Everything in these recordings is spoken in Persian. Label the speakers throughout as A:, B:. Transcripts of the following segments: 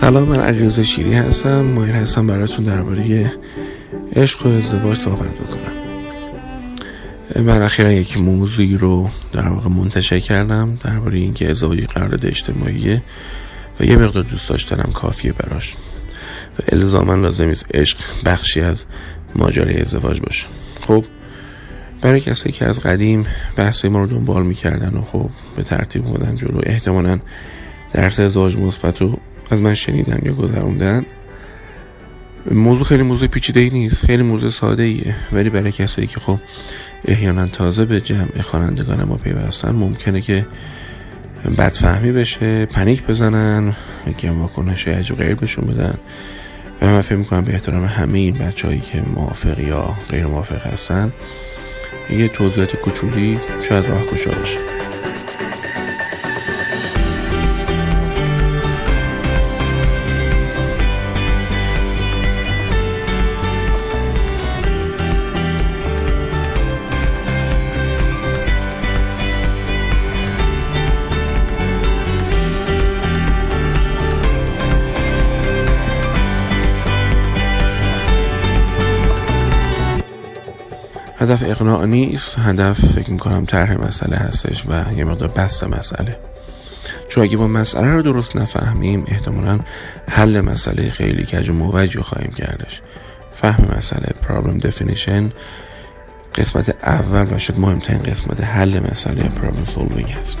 A: سلام من علیرضا شیری هستم. مایل هستم براتون درباره عشق و ازدواج صحبت بکنم. من اخیرا یک موضوعی رو در واقع منتشر کردم درباره اینکه ازدواج قرارداد اجتماعیه و یه مقدار دوست داشتنم کافیه براش. و الزاما لازم نیست عشق بخشی از ماجرای ازدواج باشه. خب برای کسایی که از قدیم بحث ما رو دنبال می‌کردن و خب به ترتیب بودن جلو احتمالا درس ازدواج مثبت رو از من شنیدن یا گذروندن موضوع خیلی موضوع پیچیده ای نیست خیلی موضوع ساده ایه ولی برای کسایی که خب احیانا تازه به جمع خوانندگان ما پیوستن ممکنه که بدفهمی بشه پنیک بزنن یکی واکنش عجب غیر بهشون بدن. و من فکر می‌کنم به احترام همه این بچه هایی که موافق یا غیر موافق هستن یه توضیحات کوچولی شاید راه کشا باشه. هدف اقناع نیست. هدف فکر می‌کنم طرح مسئله هستش و یه مقدار بست مسئله. چون اگه با مسئله رو درست نفهمیم احتمالا حل مسئله خیلی کج و موجه خواهیم کردش. فهم مسئله problem definition قسمت اول و شاید مهمترین قسمت حل مسئله problem solving هست.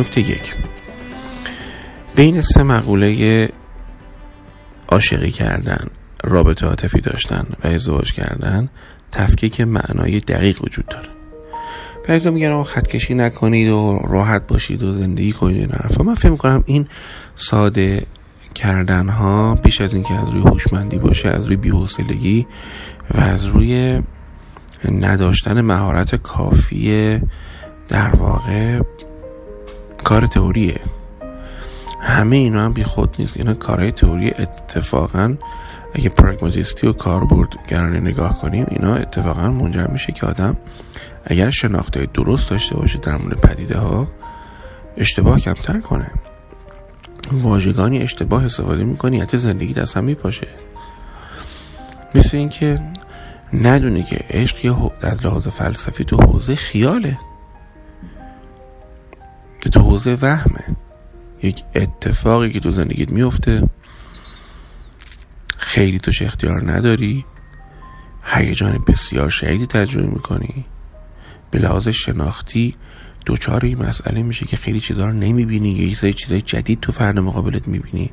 A: نکته یک. بین سه مقوله عاشقی کردن رابطه عاطفی داشتن و ازدواج کردن تفکیک معنای دقیق وجود داره. بعضی میگن آقا خط کشی نکنید و راحت باشید و زندگی کنید این حرفا. من فکر می‌کنم این ساده کردن ها بیش از اینکه از روی هوشمندی باشه از روی بی‌حوصلگی و از روی نداشتن مهارت کافی در واقع کار تئوریه. همه اینا هم بی خود نیست. اینا کارهای تئوری اتفاقا اگه پراگماتیستی و کاربرد گرانه نگاه کنیم اینا اتفاقا منجر میشه که آدم اگر شناخته درست داشته باشه در مورد پدیده ها اشتباه کمتر کنه. واژگانی اشتباه استفاده می‌کنی حتی زندگی دست هم میپاشه. مثل اینکه ندونی که عشق یه از لحاظ فلسفی تو حوزه خیاله. که تو حوزه وهمه. یک اتفاقی که تو زندگیت میفته. خیلی توش اختیار نداری. هیجان بسیار شدیدی تجربه می‌کنی. به لحاظ شناختی دوچار این مسئله میشه که خیلی چیزا رو نمی‌بینی. یا یه سری چیزای جدید تو فرد مقابلت می‌بینی.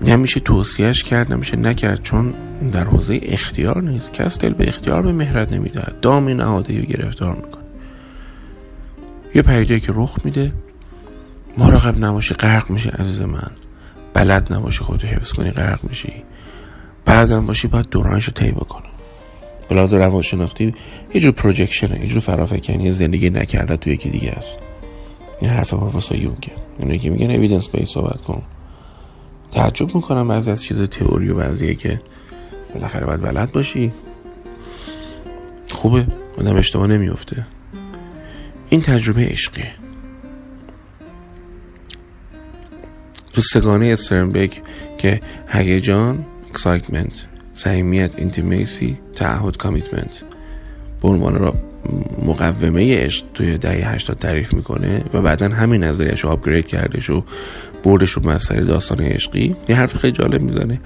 A: نمیشه توصیهش کرد نمیشه نکرد چون در حوزه اختیار نیست. کس دل به اختیار به مهرت نمیده دام نهاده یا گرفتار می‌کنه. یه پیده که رخ میده. مراقب نباشی غرق میشه عزیز من. بلد نباشی خودتو حفظ کنی غرق میشی. بعدم باشی باید دورانشو طی بکنی. بلاز روانشناختی یه جور پروجکشنه یه جور فرافکنی زندگی نکرده تو یکی دیگه است. این حرف پروفسور یونگه اینو که. میگن evidence based صحبت کن. تعجب می‌کنم بعضی از چیز تئوری و بعضیه که بالاخره باید بلد باشی. خوبه. آدم اشتباه نمیفته این تجربه عشقیه. تو سگانه استرنبرگ که هیجان excitement صمیمیت intimacy تعهد commitment به عنوان را مقومه عشق توی دهه هشتاد تعریف می‌کنه و بعدا همین نظریش رو upgrade کردش و بردش رو مسئله داستان عشقی. یه حرف خیلی جالب می‌زنه.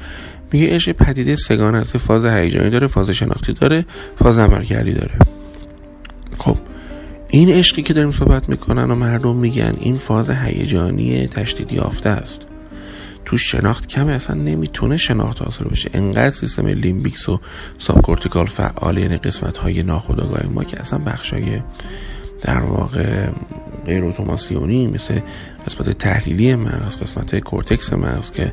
A: میگه عشق پدیده سگانه است فاز هیجانی داره فاز شناختی داره فاز عملکردی داره. این عشقی که داریم صحبت می‌کنن و مردم میگن این فاز هیجانی تشدید یافته است. تو شناخت کمی اصلا نمی‌تونه شناخت حاصل بشه. انقدر سیستم limbic و subcortical فعال یعنی قسمت های ناخودآگاه ما که اصلا بخش های در واقع غیر اتوماسیونی مثل قسمت تحلیلی مغز قسمت کورتکس مغز که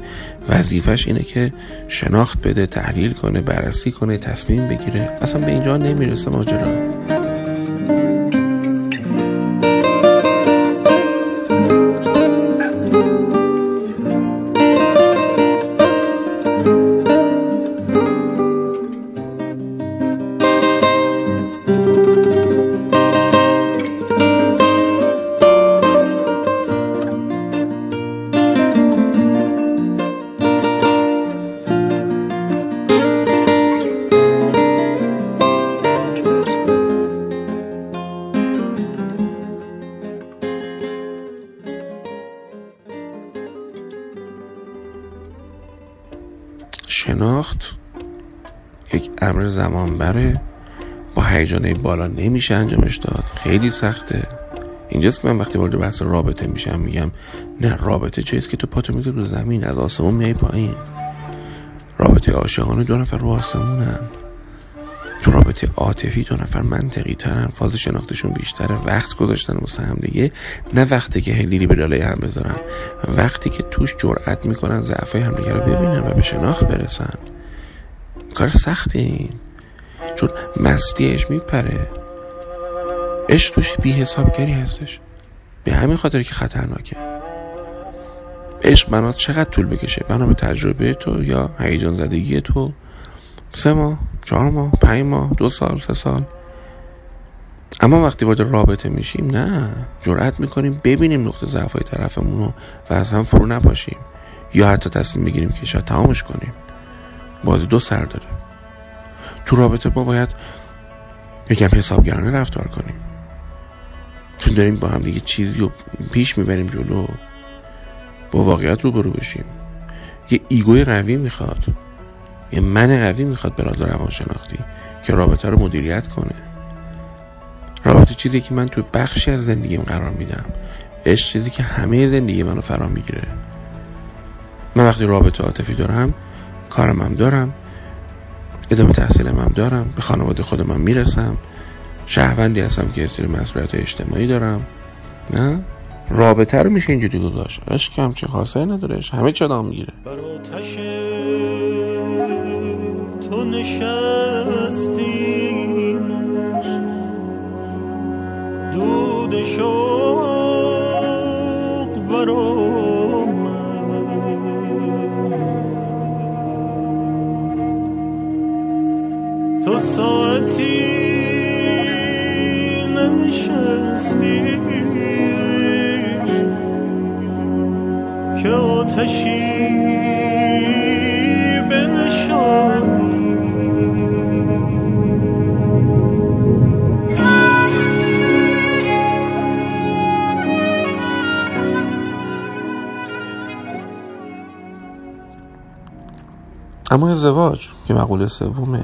A: وظیفش اینه که شناخت بده تحلیل کنه بررسی کنه تصمیم بگیره. اصلا به اینجا نمی‌رسه ماجرا. شناخت یک امر زمان بره. با هیجانه بالا نمیشه انجامش داد. خیلی سخته. اینجاست که من وقتی وارد بحث رابطه میشم میگم نه رابطه چیست که تو پاتو می‌ذاری رو زمین؟ از آسمون میای پایین. رابطه عاشقانه دو نفر رو آسمونن. رابطه عاطفی دو نفر منطقی ترن فاز شناختشون بیشتره. وقت گذاشتن واسه هم دیگه نه وقتی که هلیلی به لالای هم بذارن. وقتی که توش جرأت می‌کنن ضعفای همدیگه رو ببینن و به شناخت برسن. کار سختی این. چون مستیش میپره. عشق توش بی حسابگری هستش. به همین خاطر که خطرناکه. عشق بنا چقدر طول بکشه؟ بنا به تجربه تو یا هیجان زدگی تو؟ سه ماه چهار ماه پنج ماه دو سال سه سال. اما وقتی وارد رابطه میشیم نه. جرأت می‌کنیم ببینیم نقطه ضعفای طرفمون رو و از هم فرو نباشیم یا حتی تصمیم بگیریم که شاید تمامش کنیم. بازی دو سر داره. تو رابطه ما باید یکم حسابگرانه رفتار کنیم. چون داریم با هم دیگه چیزی رو پیش می‌بریم جلو. با واقعیت روبرو بشیم. یه ایگوی قوی می‌خواد. یه من قوی می‌خواد به راز روانشناختی که رابطه رو مدیریت کنه. رابطه چیزی که من تو بخشی از زندگیم قرار میدم. عشق چیزی که همه زندگی منو فرا می‌گیره. من وقتی رابطه عاطفی دارم کارم هم دارم ادامه تحصیلم هم دارم به خانواده خودم هم می‌رسم شهروندی هستم که استری مسئولیت اجتماعی دارم. نه؟ رابطه رو میشه اینجوری گذاشت. عشق هم چه خاصه ندارش همه چه می‌گیره. تو نشستی دود شوق برام. تو ساعتی ننشستی که آتشی اما ازدواج که مقوله سومه.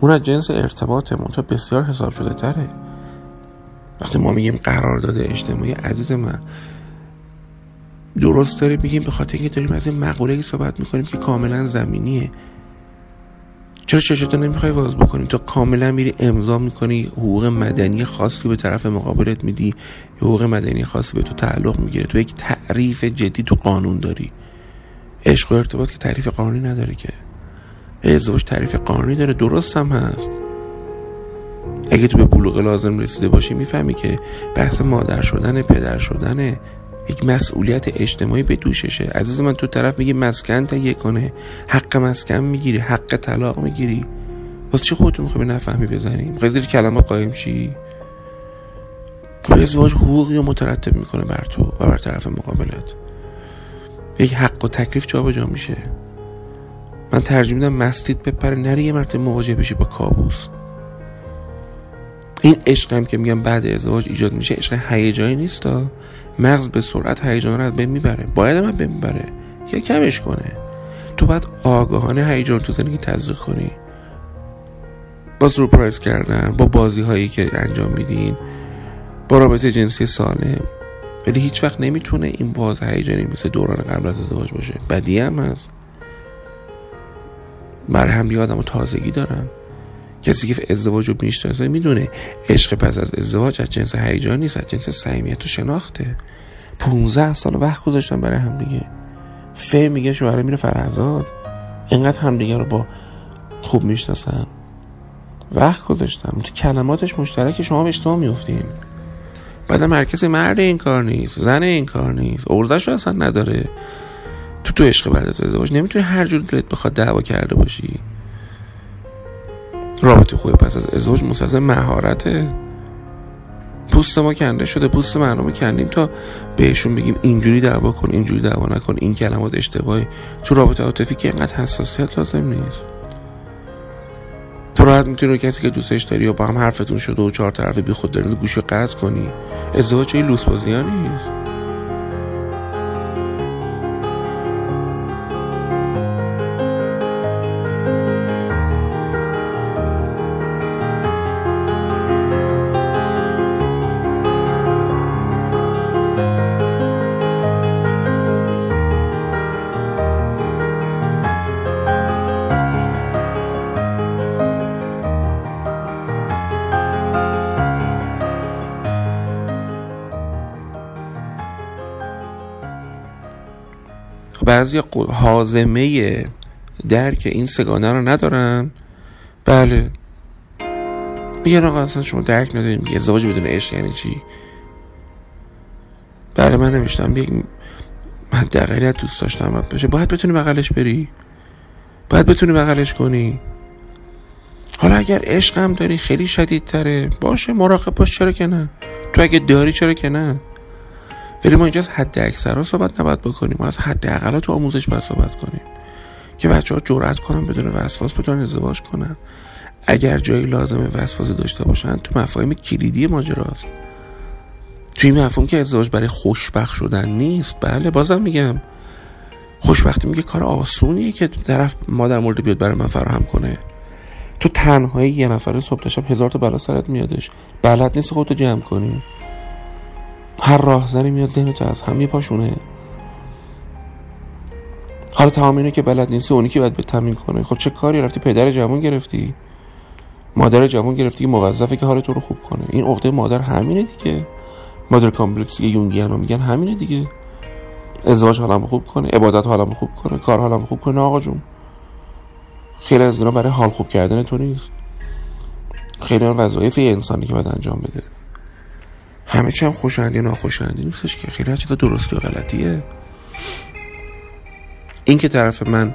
A: اون از جنس ارتباط منتها بسیار حساب شده تره. وقتی ما میگیم قرارداد اجتماعی عزیز من درست داره میگیم به خاطر اینکه داریم از این مقوله صحبت می‌کنیم که کاملا زمینیه. چرا چشتو نمی‌خوای باز بکنی؟ تو کاملا میری امضا می‌کنی حقوق مدنی خاصی به طرف مقابلت میدی حقوق مدنی خاصی به تو تعلق می‌گیره. تو یک تعریف جدی تو قانون داری. عشق و ارتباط که تعریف قانونی نداره که. ازدواج تعریف قانونی داره. درست هم هست. اگه تو به بلوغ لازم رسیده باشی می‌فهمی که بحث مادر شدن پدر شدن یک مسئولیت اجتماعی به دوششه. عزیز من تو طرف میگی مسکن تهیه کنه حق مسکن می‌گیری حق طلاق می‌گیری. واسه چی خودتون می‌خوای نفهمی بزنی؟ می‌خوای زیر کلمه قایم شی؟ ازدواج حقوقی رو مترتب می‌کنه بر تو و بر طرف مقابلت. یک حق و تکلیف جابجا میشه. من ترجیح میدم مستید بپره نری یه مرتبه مواجه بشی با کابوس. این عشق که میگم بعد ازدواج ایجاد میشه عشق هیجانی نیست مغز به سرعت هیجان رو از بین می‌بره. باید من بین می‌بره. یا کمش کنه. تو باید آگاهانه هیجان تو زندگی تزریق کنی. با سورپرایز کردن با بازی هایی که انجام میدین با رابطه جنسی سالم. ولی هیچ وقت نمی‌تونه این باز هیجانی مثل دوران قبل از ازدواج باشه. بدی هم هست. برای هم آدم و تازگی دارن. کسی که ازدواج رو می‌شناسه می‌دونه عشق پس از ازدواج از جنس هیجان نیست از جنس صمیمیت و شناخته. 15 سال وقت گذاشتن برای هم دیگه. فه میگه شوهر میره فرزاد انقدر همدیگه رو با خوب می‌شناسن. وقت گذاشتم. تو کلماتش مشترک شما به اشتباه میفتین بعد مرکز مرد این کار نیست زن این کار نیست. ارزش رو اصلا نداره. تو تو عشق بعد از ازدواج. نمی‌تونی هر جور دلت بخواد دعوا کرده باشی. رابطه خوبی پس از ازدواج مسلسل مهارته پوست ما کنده شده. پوست مردم کندیم تا بهشون بگیم اینجوری دعوا کن اینجوری دعوا نکن. این کلمات اشتباهی. تو رابطه عاطفی که اینقدر حساسیت لازم نیست. تو راحت می‌تونی کسی که دوستش داری و با هم حرفتون شده و چهار طرفه بی خود دارید گوشو قطع کنی. ازدواج چه لوس بازی نیست. بعضی حازمه درک این سگانه رو ندارن. بله. میگن آقا اصلا شما درک نداریم. ازدواج بدون عشق یعنی چی؟ بله من نمیشتم یک حداقلی دوست داشتم. باید بشه باید بتونی بغلش بری. باید بتونی بغلش کنی. حالا اگر عشق هم داری خیلی شدید تره باشه مراقب باش چرا که نه. تو اگه داری چرا که نه؟ ولی ما اینجا از حد اکثر صحبت نباید بکنیم. ما از حد اقلا تو آموزش باید صحبت کنیم. که بچه ها جرأت کنن بدون وسواس بتونن ازدواج کنن. اگر جایی لازمه وسواسی داشته باشن تو مفاهیم کلیدی ماجراست. توی این مفهوم که ازدواج برای خوشبخت شدن نیست. بله بازم میگم. خوشبختی میگه کار آسونیه که طرف مادر مورد بیاد برای من فراهم کنه. تو تنهایی یه نفره صبح شب هزار تا بلا سرت میادش. بلد نیست خودتو جمع کنی. هر راهزنی میاد ذهن تو از هم میپاشونه حالا تمام اینه که بلد نیست اونی که باید به تمرین کنه. خب چه کاری؟ رفتی پدر جوان گرفتی. مادر جوان گرفتی که موظفه که حال تو رو خوب کنه. این عقده مادر همینه دیگه. mother complex یونگیان میگن همینه دیگه. ازدواج حالم خوب کنه عبادت حالم خوب کنه کار حالم خوب کنه. آقا جون خیلی از اینا برای حال خوب کردن تو نیست. خیلی وظایف انسانی که باید انجام بده. همه چی هم خوشایندی و ناخوشایندی نیستش که. خیلی تا درستی و غلطیه. این که طرف من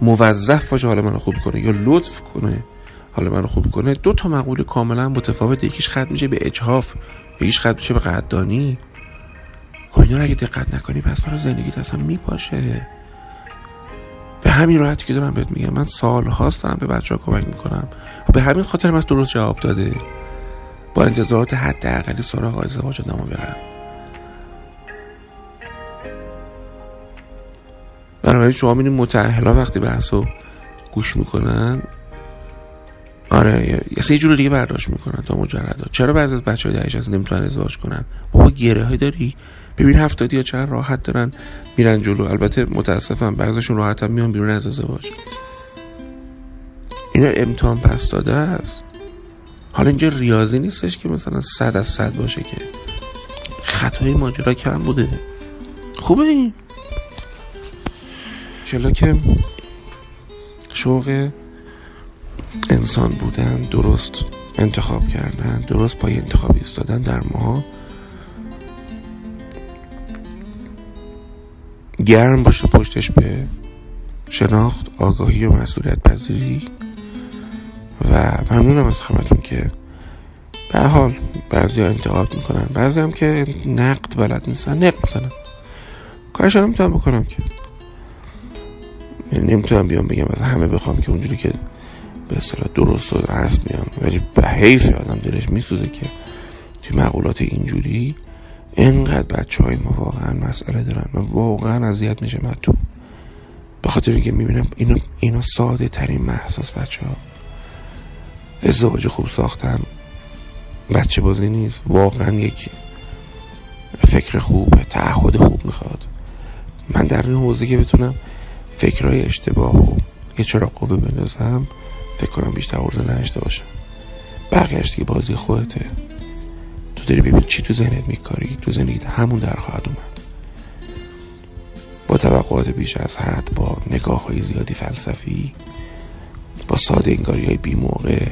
A: موظف باشه حال منو خوب کنه یا لطف کنه حال منو خوب کنه دو تا مقوله کاملا متفاوت یکیش ختم میشه به اجحاف یکیش ختم میشه به قدردانی. خب اینا رو اگه دقت نکنی پس برای زندگیت اصلا میپاشه. به همین راحتی که دارم بهت میگم من سال هاست دارم به بچه ها کمک می‌کنم. و به همین خاطر من درست جواب داده. با انتظارات حد اقلی سراغ ازدواج آدمو برم. بنابراین شما می‌بینید متأهلا وقتی بحثو گوش می‌کنن آره یه جور دیگه برداشت می‌کنن تا مجرد چرا بعضی از بچه های از نمی‌تونن ازدواج کنن؟ بابا گره های داری؟ ببین هفتادی ها چقدر راحت دارن میرن جلو. البته متاسفم بعضشون راحت هم میان بیرون از ازدواج. اینا امتحان پس داده است. حالا اینجا ریاضی نیستش که مثلا صد از صد باشه که. خطای ماجرا کم بوده. خوبه این. چلا که شوق انسان بودن درست انتخاب کردن درست پای انتخاب ایستادن در ما گرم باشه پشتش به شناخت آگاهی و مسئولیت پذیری و ممنونم از همتون که به حال بعضی ها انتقاد می‌کنن. بعضی هم که نقد بلد نیستن نقد می‌زنن. کارش نمی‌تونم بکنم که. یعنی نمی‌تونم بیام بگم از همه بخوام که اونجوری که به اصطلاح درست و هست میام. ولی به حیف آدم دلش میسوزه که توی مقولات اینجوری انقدر بچه های ما واقعا مسئله دارن و واقعا اذیت میشه من تو به خاطر اینکه می‌بینم اینا, اینا ساده ترین محساس بچه ها ازدواج خوب ساختن. بچه بازی نیست. واقعا یک فکر خوب تعهد خوب می‌خواد. من در این حوزه که بتونم فکرهای اشتباه و یه چرا قوه بندازم فکر کنم بیشتر عرضه نشته باشم. بقیهش دیگه بازی خودته. تو داری ببین چی تو ذهنت میکاری. تو زندگیت همون در خواهد اومد. با توقعات بیش از حد با نگاه های زیادی فلسفی با ساده انگاری های بی موقع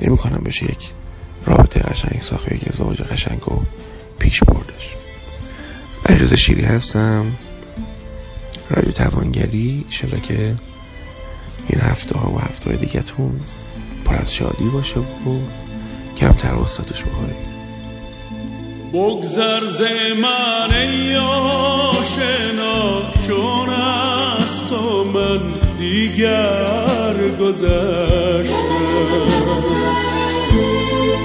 A: فکر نمی کنم بشه یک رابطه قشنگ ساخت یک ازدواج قشنگ و پیش بردش. علیرضا شیری هستم. رادیو توانگری شلا که این هفته ها و هفته های دیگهتون پر از شادی باشه و کمتر وسطش بخورید
B: بگذر من ای آشنا چون از تو من دیگر گذشتم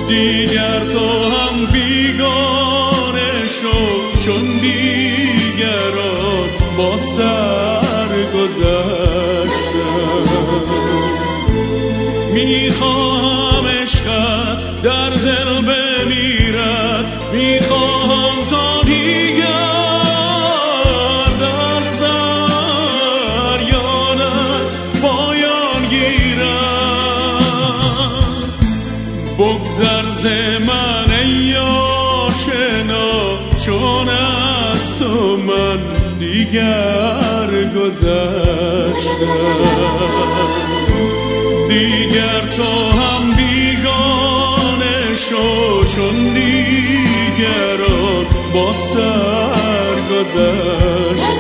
B: دیگر تو هم بیگانه شد چون دیگران با سر گذشتم می‌خواهم عشقت در دل بمیرد می‌خواهم گذشتم. دیگر تو هم بیگانه شو چون دیگران با سر گذشتم.